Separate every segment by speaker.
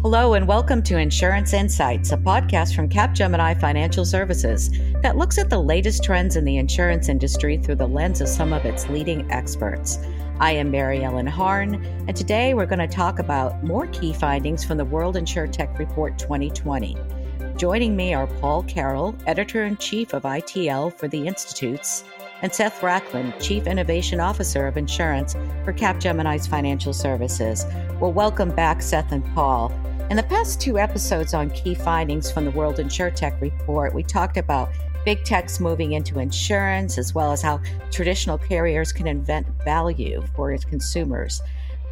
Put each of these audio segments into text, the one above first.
Speaker 1: Hello, and welcome to Insurance Insights, a podcast from Capgemini Financial Services that looks at the latest trends in the insurance industry through the lens of some of its leading experts. I am Mary Ellen Harn, and today we're going to talk about more key findings from the World InsurTech Report 2020. Joining me are Paul Carroll, Editor in Chief of ITL for the Institutes, and Seth Rachlin, Chief Innovation Officer of Insurance for Capgemini's Financial Services. Well, welcome back, Seth and Paul. In the past two episodes on key findings from the World InsurTech report, we talked about big techs moving into insurance, as well as how traditional carriers can invent value for its consumers.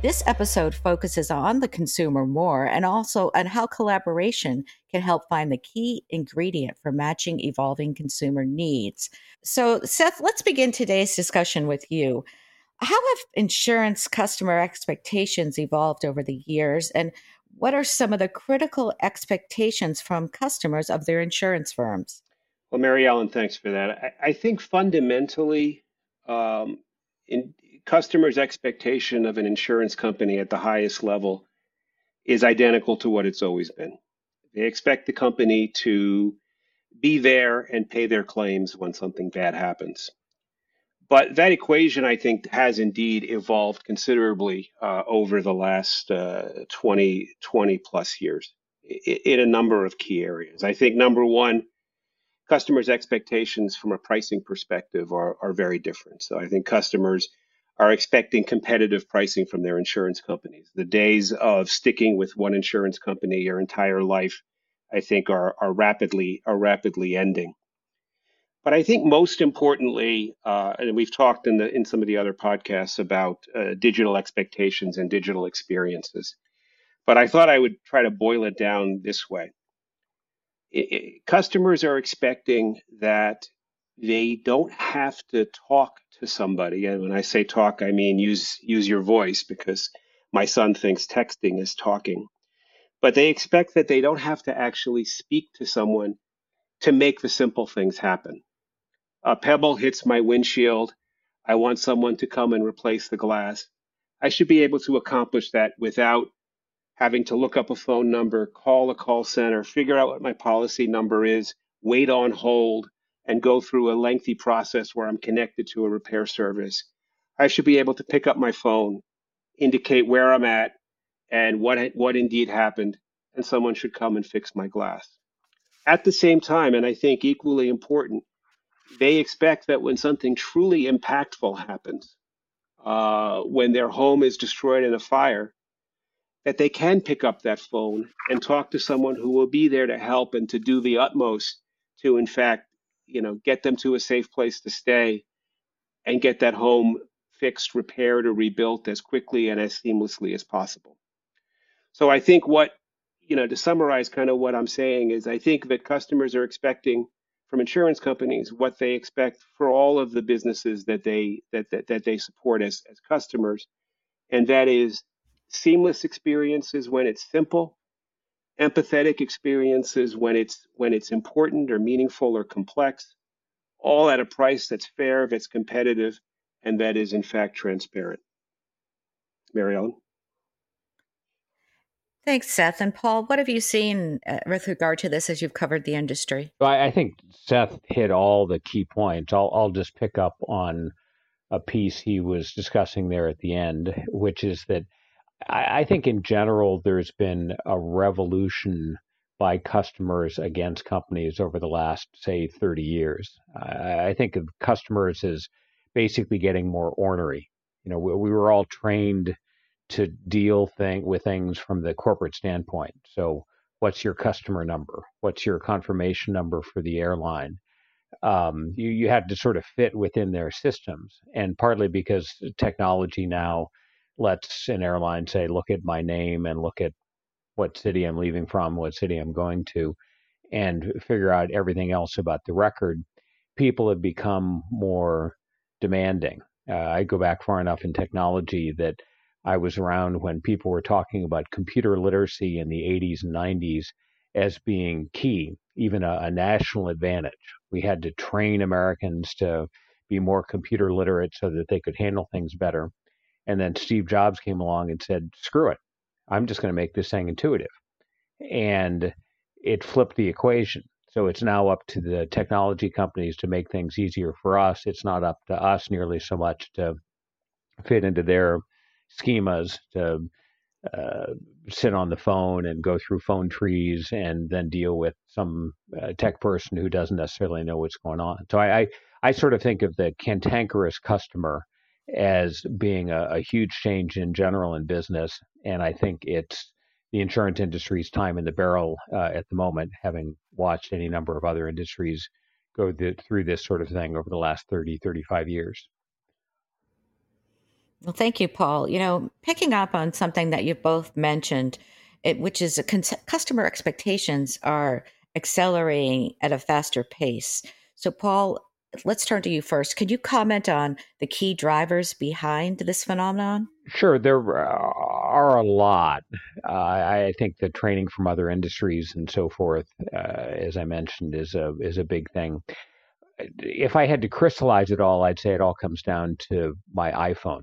Speaker 1: This episode focuses on the consumer more and also on how collaboration can help find the key ingredient for matching evolving consumer needs. So, Seth, let's begin today's discussion with you. How have insurance customer expectations evolved over the years, and what are some of the critical expectations from customers of their insurance firms?
Speaker 2: Well, Mary Ellen, thanks for that. I, I think fundamentally, um, in customers' expectation of an insurance company at the highest level is identical to what it's always been. They expect the company to be there and pay their claims when something bad happens. But that equation, I think, has indeed evolved considerably uh, over the last uh, 20, 20 plus years in, in a number of key areas. I think number one, customers' expectations from a pricing perspective are, are very different. So I think customers are expecting competitive pricing from their insurance companies. The days of sticking with one insurance company your entire life, I think, are, are rapidly are rapidly ending. But I think most importantly, uh, and we've talked in the in some of the other podcasts about uh, digital expectations and digital experiences. But I thought I would try to boil it down this way: it, it, customers are expecting that they don't have to talk to somebody, and when I say talk, I mean use use your voice because my son thinks texting is talking. But they expect that they don't have to actually speak to someone to make the simple things happen a pebble hits my windshield. I want someone to come and replace the glass. I should be able to accomplish that without having to look up a phone number, call a call center, figure out what my policy number is, wait on hold, and go through a lengthy process where I'm connected to a repair service. I should be able to pick up my phone, indicate where I'm at, and what what indeed happened, and someone should come and fix my glass. At the same time, and I think equally important, they expect that when something truly impactful happens, uh, when their home is destroyed in a fire, that they can pick up that phone and talk to someone who will be there to help and to do the utmost to, in fact, you know, get them to a safe place to stay and get that home fixed, repaired, or rebuilt as quickly and as seamlessly as possible. So I think what, you know, to summarize kind of what I'm saying is I think that customers are expecting from insurance companies what they expect for all of the businesses that they that that, that they support as, as customers. And that is seamless experiences when it's simple empathetic experiences when it's when it's important or meaningful or complex all at a price that's fair that's competitive and that is in fact transparent. Mary ellen
Speaker 1: Thanks, Seth. And Paul, what have you seen uh, with regard to this as you've covered the industry?
Speaker 3: I, I think Seth hit all the key points. I'll, I'll just pick up on a piece he was discussing there at the end, which is that I, I think in general there's been a revolution by customers against companies over the last, say, 30 years. I, I think of customers as basically getting more ornery. You know, we, we were all trained to deal thing with things from the corporate standpoint. So, what's your customer number? What's your confirmation number for the airline? Um, you you had to sort of fit within their systems, and partly because technology now lets an airline say, "Look at my name and look at what city I'm leaving from, what city I'm going to," and figure out everything else about the record. People have become more demanding. Uh, I go back far enough in technology that I was around when people were talking about computer literacy in the 80s and 90s as being key, even a, a, national advantage. We had to train Americans to be more computer literate so that they could handle things better. And then Steve Jobs came along and said, screw it. I'm just going to make this thing intuitive. and it flipped the equation. So it's now up to the technology companies to make things easier for us. It's not up to us nearly so much to fit into their schemas to uh, sit on the phone and go through phone trees and then deal with some uh, tech person who doesn't necessarily know what's going on. So I, I, I sort of think of the cantankerous customer as being a, a, huge change in general in business, and I think it's the insurance industry's time in the barrel uh, at the moment, having watched any number of other industries go th- through this sort of thing over the last 30, 35 years.
Speaker 1: Well, thank you, Paul. You know, picking up on something that you both mentioned, it, which is con- customer expectations are accelerating at a faster pace. So, Paul, let's turn to you first. Could you comment on the key drivers behind this phenomenon?
Speaker 3: Sure, there are a lot. Uh, I think the training from other industries and so forth, uh, as I mentioned, is a is a big thing. If I had to crystallize it all, I'd say it all comes down to my iPhone.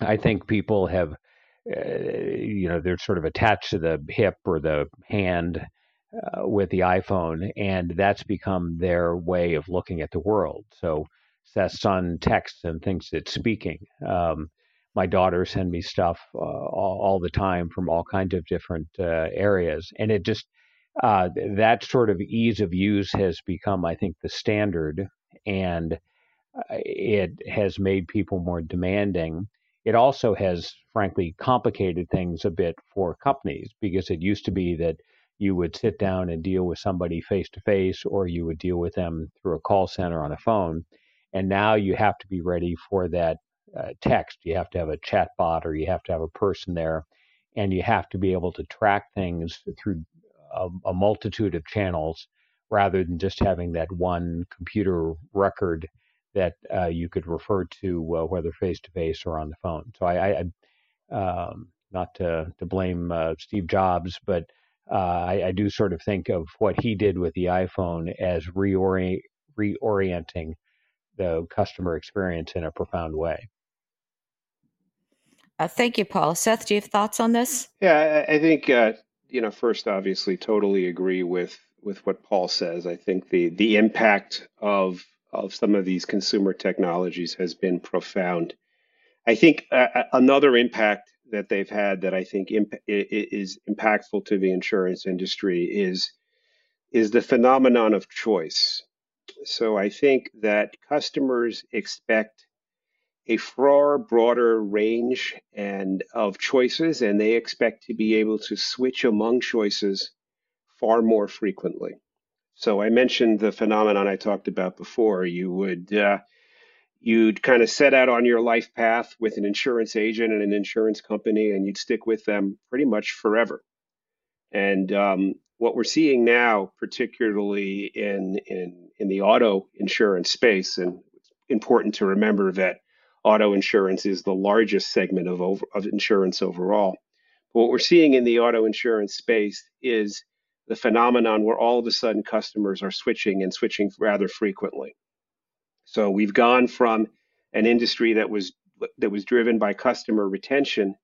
Speaker 3: I think people have, uh, you know, they're sort of attached to the hip or the hand uh, with the iPhone, and that's become their way of looking at the world. So Seth's son texts and thinks it's speaking. Um, my daughter send me stuff uh, all, all, the time from all kinds of different uh, areas, and it just uh, that sort of ease of use has become, I think, the standard, and uh, it has made people more demanding it also has, frankly, complicated things a bit for companies because it used to be that you would sit down and deal with somebody face to face or you would deal with them through a call center on a phone. And now you have to be ready for that uh, text. You have to have a chat bot or you have to have a person there. And you have to be able to track things through a, a multitude of channels rather than just having that one computer record that uh, you could refer to uh, whether face to face or on the phone. So I, I um, not to, to blame uh, Steve Jobs, but uh, I, I, do sort of think of what he did with the iPhone as reorient, reorienting the customer experience in a profound way.
Speaker 1: Uh, thank you, Paul. Seth, do you have thoughts on this?
Speaker 2: Yeah, I, I think uh, you know. First, obviously, totally agree with with what Paul says. I think the the impact of of some of these consumer technologies has been profound. I think uh, uh, another impact that they've had that I think imp- is impactful to the insurance industry is is the phenomenon of choice. So I think that customers expect a far broader range and of choices, and they expect to be able to switch among choices far more frequently. So I mentioned the phenomenon I talked about before. You would uh, you'd kind of set out on your life path with an insurance agent and an insurance company, and you'd stick with them pretty much forever. And um, what we're seeing now, particularly in in in the auto insurance space, and it's important to remember that auto insurance is the largest segment of over, of insurance overall. But what we're seeing in the auto insurance space is the phenomenon where all of a sudden customers are switching and switching rather frequently. So we've gone from an industry that was that was driven by customer retention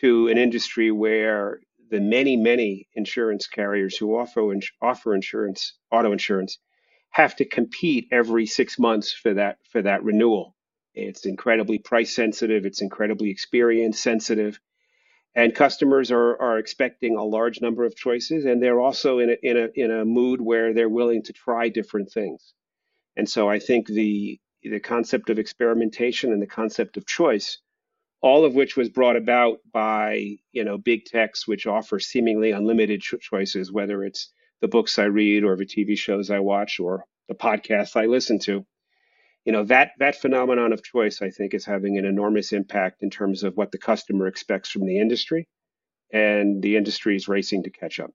Speaker 2: to an industry where the many many insurance carriers who offer offer insurance auto insurance have to compete every 6 months for that for that renewal. It's incredibly price sensitive, it's incredibly experience sensitive and customers are, are expecting a large number of choices and they're also in a, in a in a mood where they're willing to try different things. And so i think the the concept of experimentation and the concept of choice all of which was brought about by you know big techs which offer seemingly unlimited cho- choices whether it's the books i read or the tv shows i watch or the podcasts i listen to you know that that phenomenon of choice i think is having an enormous impact in terms of what the customer expects from the industry and the industry is racing to catch up.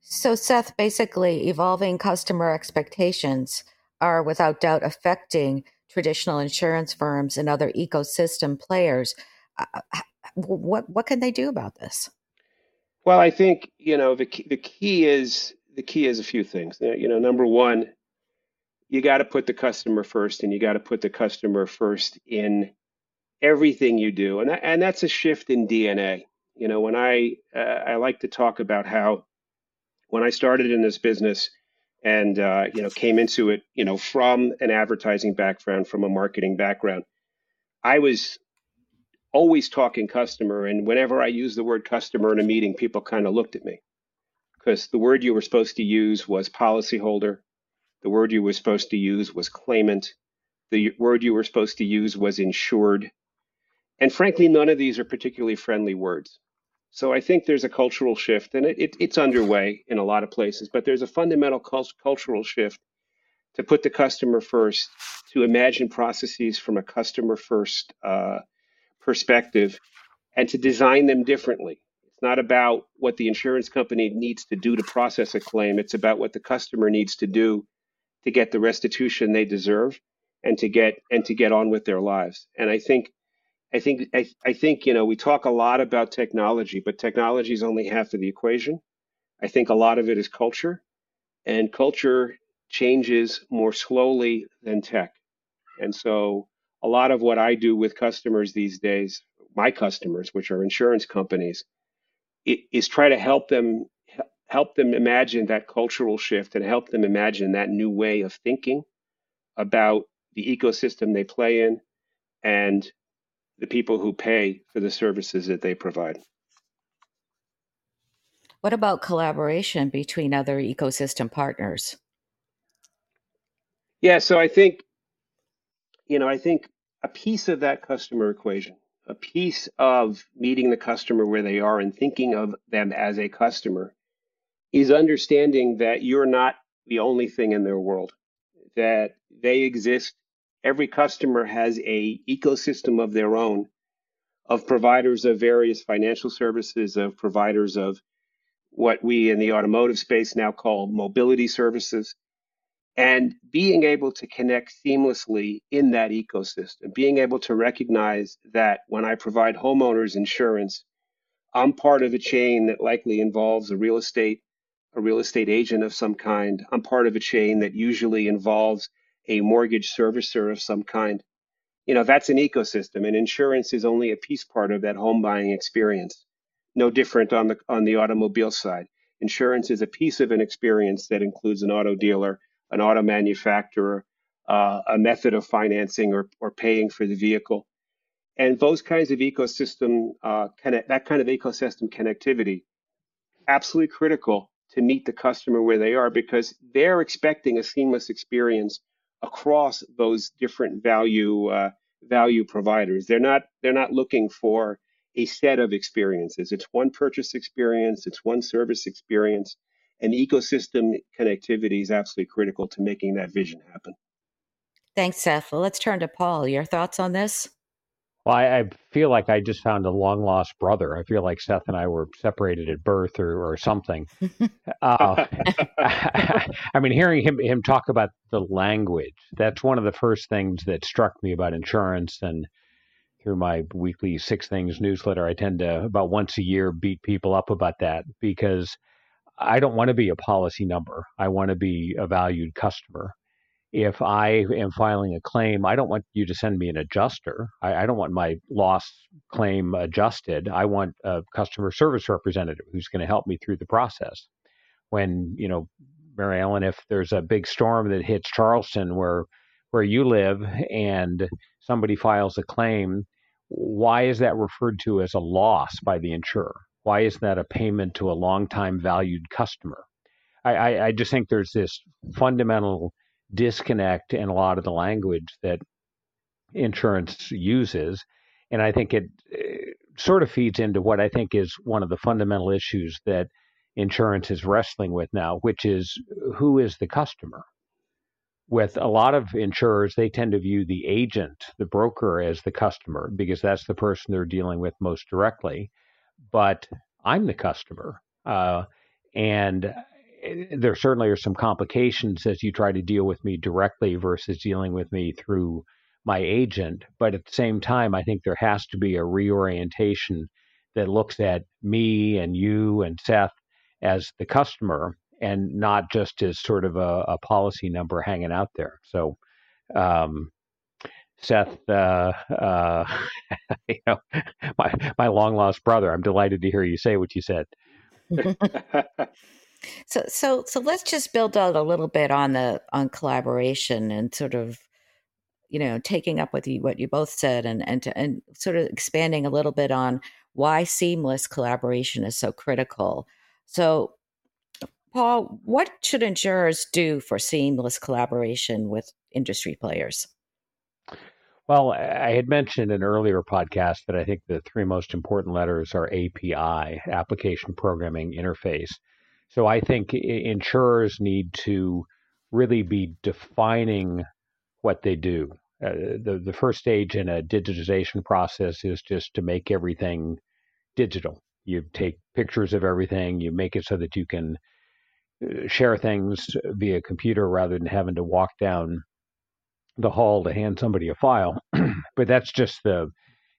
Speaker 1: So seth basically evolving customer expectations are without doubt affecting traditional insurance firms and other ecosystem players. Uh, what what can they do about this?
Speaker 2: Well i think you know the key, the key is the key is a few things. You know number one you got to put the customer first and you got to put the customer first in everything you do. And that, and that's a shift in DNA You know, when I uh, I like to talk about how when I started in this business and uh, you know came into it, you know, from an advertising background, from a marketing background, I was always talking customer, and whenever I used the word customer in a meeting, people kind of looked at me. Because the word you were supposed to use was policyholder, the word you were supposed to use was claimant, the word you were supposed to use was insured, and frankly, none of these are particularly friendly words. So I think there's a cultural shift, and it, it, it's underway in a lot of places, but there's a fundamental cult- cultural shift to put the customer first, to imagine processes from a customer first uh, perspective, and to design them differently. It's not about what the insurance company needs to do to process a claim, it's about what the customer needs to do to get the restitution they deserve and to get and to get on with their lives. And I think I think I, I think you know we talk a lot about technology, but technology is only half of the equation. I think a lot of it is culture, and culture changes more slowly than tech. And so a lot of what I do with customers these days, my customers, which are insurance companies, is try to help them help them imagine that cultural shift and help them imagine that new way of thinking about the ecosystem they play in and the people who pay for the services that they provide.
Speaker 1: What about collaboration between other ecosystem partners?
Speaker 2: Yeah, so I think, you know, I think a piece of that customer equation, a piece of meeting the customer where they are and thinking of them as a customer is understanding that you're not the only thing in their world, that they exist. Every customer has a ecosystem of their own of providers of various financial services, of providers of what we in the automotive space now call mobility services, and being able to connect seamlessly in that ecosystem, being able to recognize that when I provide homeowners insurance, I'm part of a chain that likely involves a real estate, a real estate agent of some kind. I'm part of a chain that usually involves a mortgage servicer of some kind. You know, that's an ecosystem, and insurance is only a piece part of that home buying experience. No different on the on the automobile side. Insurance is a piece of an experience that includes an auto dealer, an auto manufacturer, uh, a method of financing or, or paying for the vehicle. And those kinds of ecosystem, uh, connect, that kind of ecosystem connectivity, absolutely critical to meet the customer where they are because they're expecting a seamless experience across those different value uh, value providers. They're not they're not looking for a set of experiences. It's one purchase experience. It's one service experience, and ecosystem connectivity is absolutely critical to making that vision happen.
Speaker 1: Thanks, Seth. Well, let's turn to Paul. Your thoughts on this?
Speaker 3: Well, I, I, feel like I just found a long lost brother. I feel like Seth and I were separated at birth or, or something. uh, I mean, hearing him him talk about the language, that's one of the first things that struck me about insurance. And through my weekly Six Things newsletter, I tend to about once a year beat people up about that because I don't want to be a policy number. I want to be a valued customer if I am filing a claim, I don't want you to send me an adjuster. I, I, don't want my loss claim adjusted. I want a customer service representative who's going to help me through the process. When, you know, Mary Ellen, if there's a big storm that hits Charleston where where you live and somebody files a claim, why is that referred to as a loss by the insurer? Why isn't that a payment to a longtime valued customer? I, I, I just think there's this fundamental disconnect in a lot of the language that insurance uses. And I think it, it sort of feeds into what I think is one of the fundamental issues that insurance is wrestling with now, which is who is the customer? With a lot of insurers, they tend to view the agent, the broker, as the customer because that's the person they're dealing with most directly. But I'm the customer. Uh, and there certainly are some complications as you try to deal with me directly versus dealing with me through my agent. But at the same time, I think there has to be a reorientation that looks at me and you and Seth as the customer and not just as sort of a, a policy number hanging out there. So, um, Seth, uh, uh, you know, my my long lost brother. I'm delighted to hear you say what you said.
Speaker 1: so so so let's just build out a little bit on the on collaboration and sort of you know taking up with you what you both said and and to, and sort of expanding a little bit on why seamless collaboration is so critical. So Paul, what should insurers do for seamless collaboration with industry players?
Speaker 3: Well, I had mentioned in an earlier podcast that I think the three most important letters are API, Application Programming Interface. So I think insurers need to really be defining what they do. Uh, the the first stage in a digitization process is just to make everything digital. You take pictures of everything, you make it so that you can uh, share things via computer rather than having to walk down the hall to hand somebody a file. but that's just the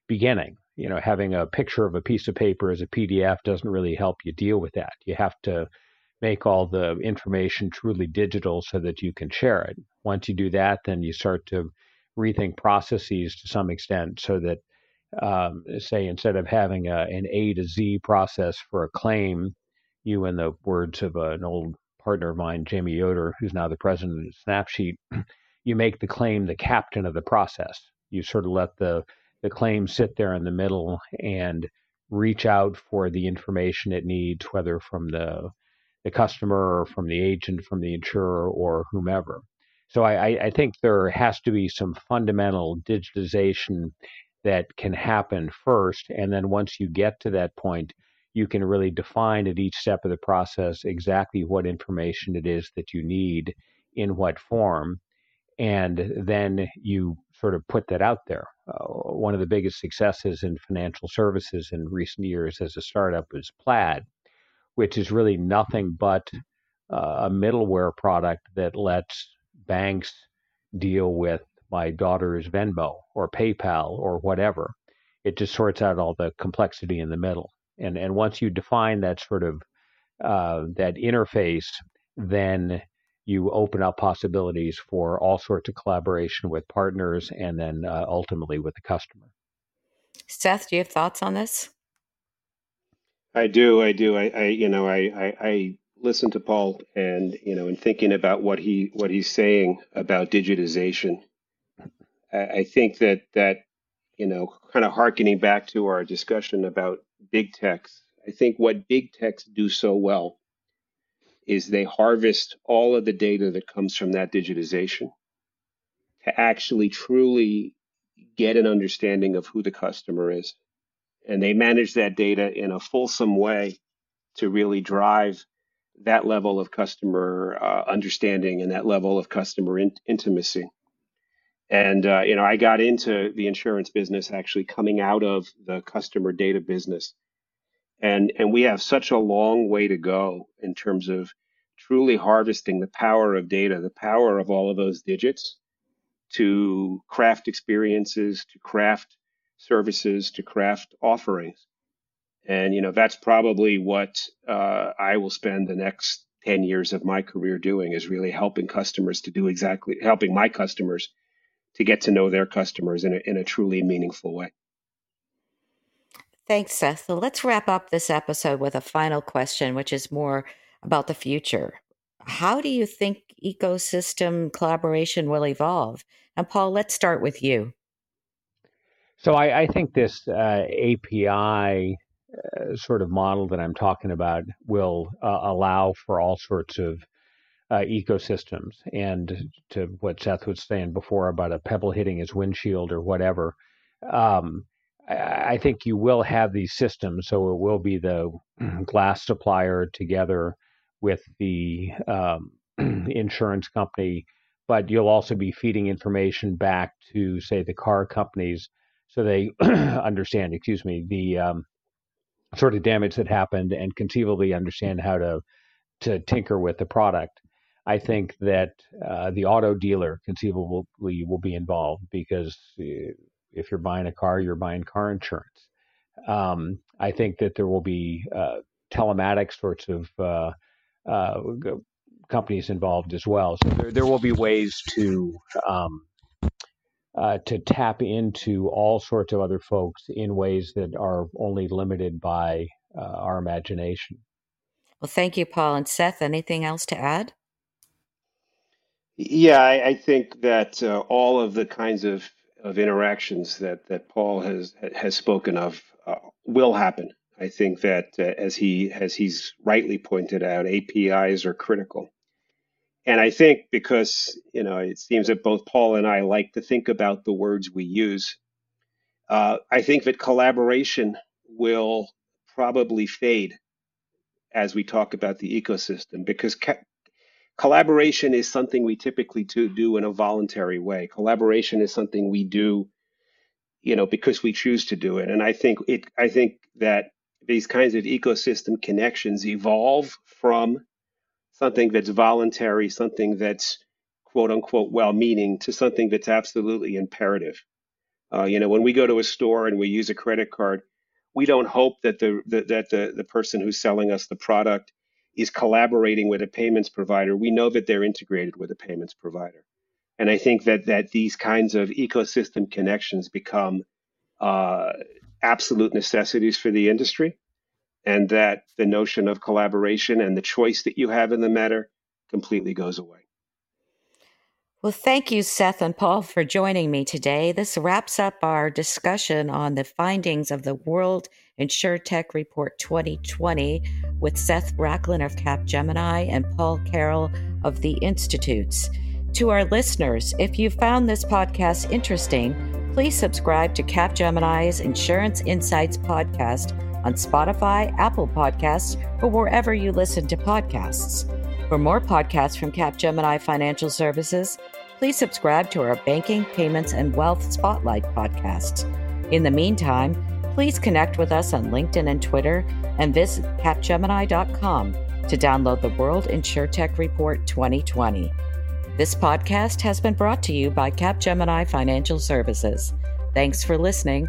Speaker 3: beginning. You know, having a picture of a piece of paper as a PDF doesn't really help you deal with that. You have to make all the information truly digital so that you can share it. Once you do that, then you start to rethink processes to some extent so that, um, say, instead of having a, an A to Z process for a claim, you, in the words of an old partner of mine, Jamie Yoder, who's now the president of Snapsheet, you make the claim the captain of the process. You sort of let the the claim sit there in the middle and reach out for the information it needs, whether from the the customer or from the agent, from the insurer or whomever. So I, I think there has to be some fundamental digitization that can happen first, and then once you get to that point, you can really define at each step of the process exactly what information it is that you need in what form and then you sort of put that out there. Uh, one of the biggest successes in financial services in recent years as a startup is Plaid, which is really nothing but uh, a middleware product that lets banks deal with my daughter's Venmo or PayPal or whatever. It just sorts out all the complexity in the middle. And and once you define that sort of uh, that interface, then you open up possibilities for all sorts of collaboration with partners and then uh, ultimately with the customer.
Speaker 1: Seth, do you have thoughts on this?
Speaker 2: I do. I do. I, I you know, I, I, I listen to Paul and, you know, in thinking about what he, what he's saying about digitization, I, I think that, that, you know, kind of harkening back to our discussion about big techs, I think what big techs do so well is they harvest all of the data that comes from that digitization to actually truly get an understanding of who the customer is. And they manage that data in a fulsome way to really drive that level of customer uh, understanding and that level of customer in- intimacy. And, uh, you know, I got into the insurance business actually coming out of the customer data business and and we have such a long way to go in terms of truly harvesting the power of data, the power of all of those digits to craft experiences, to craft services, to craft offerings. And you know that's probably what uh, I will spend the next 10 years of my career doing is really helping customers to do exactly helping my customers to get to know their customers in a, in a truly meaningful way.
Speaker 1: Thanks, Seth. So let's wrap up this episode with a final question, which is more about the future. How do you think ecosystem collaboration will evolve? And Paul, let's start with you.
Speaker 3: So I, I think this uh, API uh, sort of model that I'm talking about will uh, allow for all sorts of uh, ecosystems. And to what Seth was saying before about a pebble hitting his windshield or whatever, um, I think you will have these systems. So it will be the glass supplier together with the um, insurance company, but you'll also be feeding information back to, say, the car companies so they understand, excuse me, the um, sort of damage that happened and conceivably understand how to to tinker with the product. I think that uh, the auto dealer conceivably will be involved because uh, if you're buying a car, you're buying car insurance. Um, I think that there will be uh, telematics sorts of uh, uh, companies involved as well. So there, there will be ways to um, uh, to tap into all sorts of other folks in ways that are only limited by uh, our imagination.
Speaker 1: Well, thank you, Paul and Seth. Anything else to add?
Speaker 2: Yeah, I, I think that uh, all of the kinds of, of interactions that, that Paul has has spoken of uh, will happen. I think that uh, as he as he's rightly pointed out, APIs are critical. And I think because, you know, it seems that both Paul and I like to think about the words we use, uh, I think that collaboration will probably fade as we talk about the ecosystem because ca- collaboration is something we typically to do in a voluntary way. Collaboration is something we do, you know, because we choose to do it. And I think it, I think that these kinds of ecosystem connections evolve from something that's voluntary, something that's quote unquote well meaning, to something that's absolutely imperative. Uh, you know, when we go to a store and we use a credit card, we don't hope that the, the that the, the person who's selling us the product is collaborating with a payments provider. We know that they're integrated with a payments provider. And I think that that these kinds of ecosystem connections become uh, absolute necessities for the industry and that the notion of collaboration and the choice that you have in the matter completely goes away.
Speaker 1: Well, thank you, Seth and Paul, for joining me today. This wraps up our discussion on the findings of the World InsurTech Report 2020 with Seth Rachlin of Capgemini and Paul Carroll of the Institutes. To our listeners, if you found this podcast interesting, please subscribe to Capgemini's Insurance Insights podcast on Spotify, Apple Podcasts, or wherever you listen to podcasts. For more podcasts from Capgemini Financial Services, please subscribe to our Banking, Payments, and Wealth Spotlight podcasts. In the meantime, please connect with us on LinkedIn and Twitter and visit capgemini.com to download the World InsurTech Report 2020. This podcast has been brought to you by Capgemini Financial Services. Thanks for listening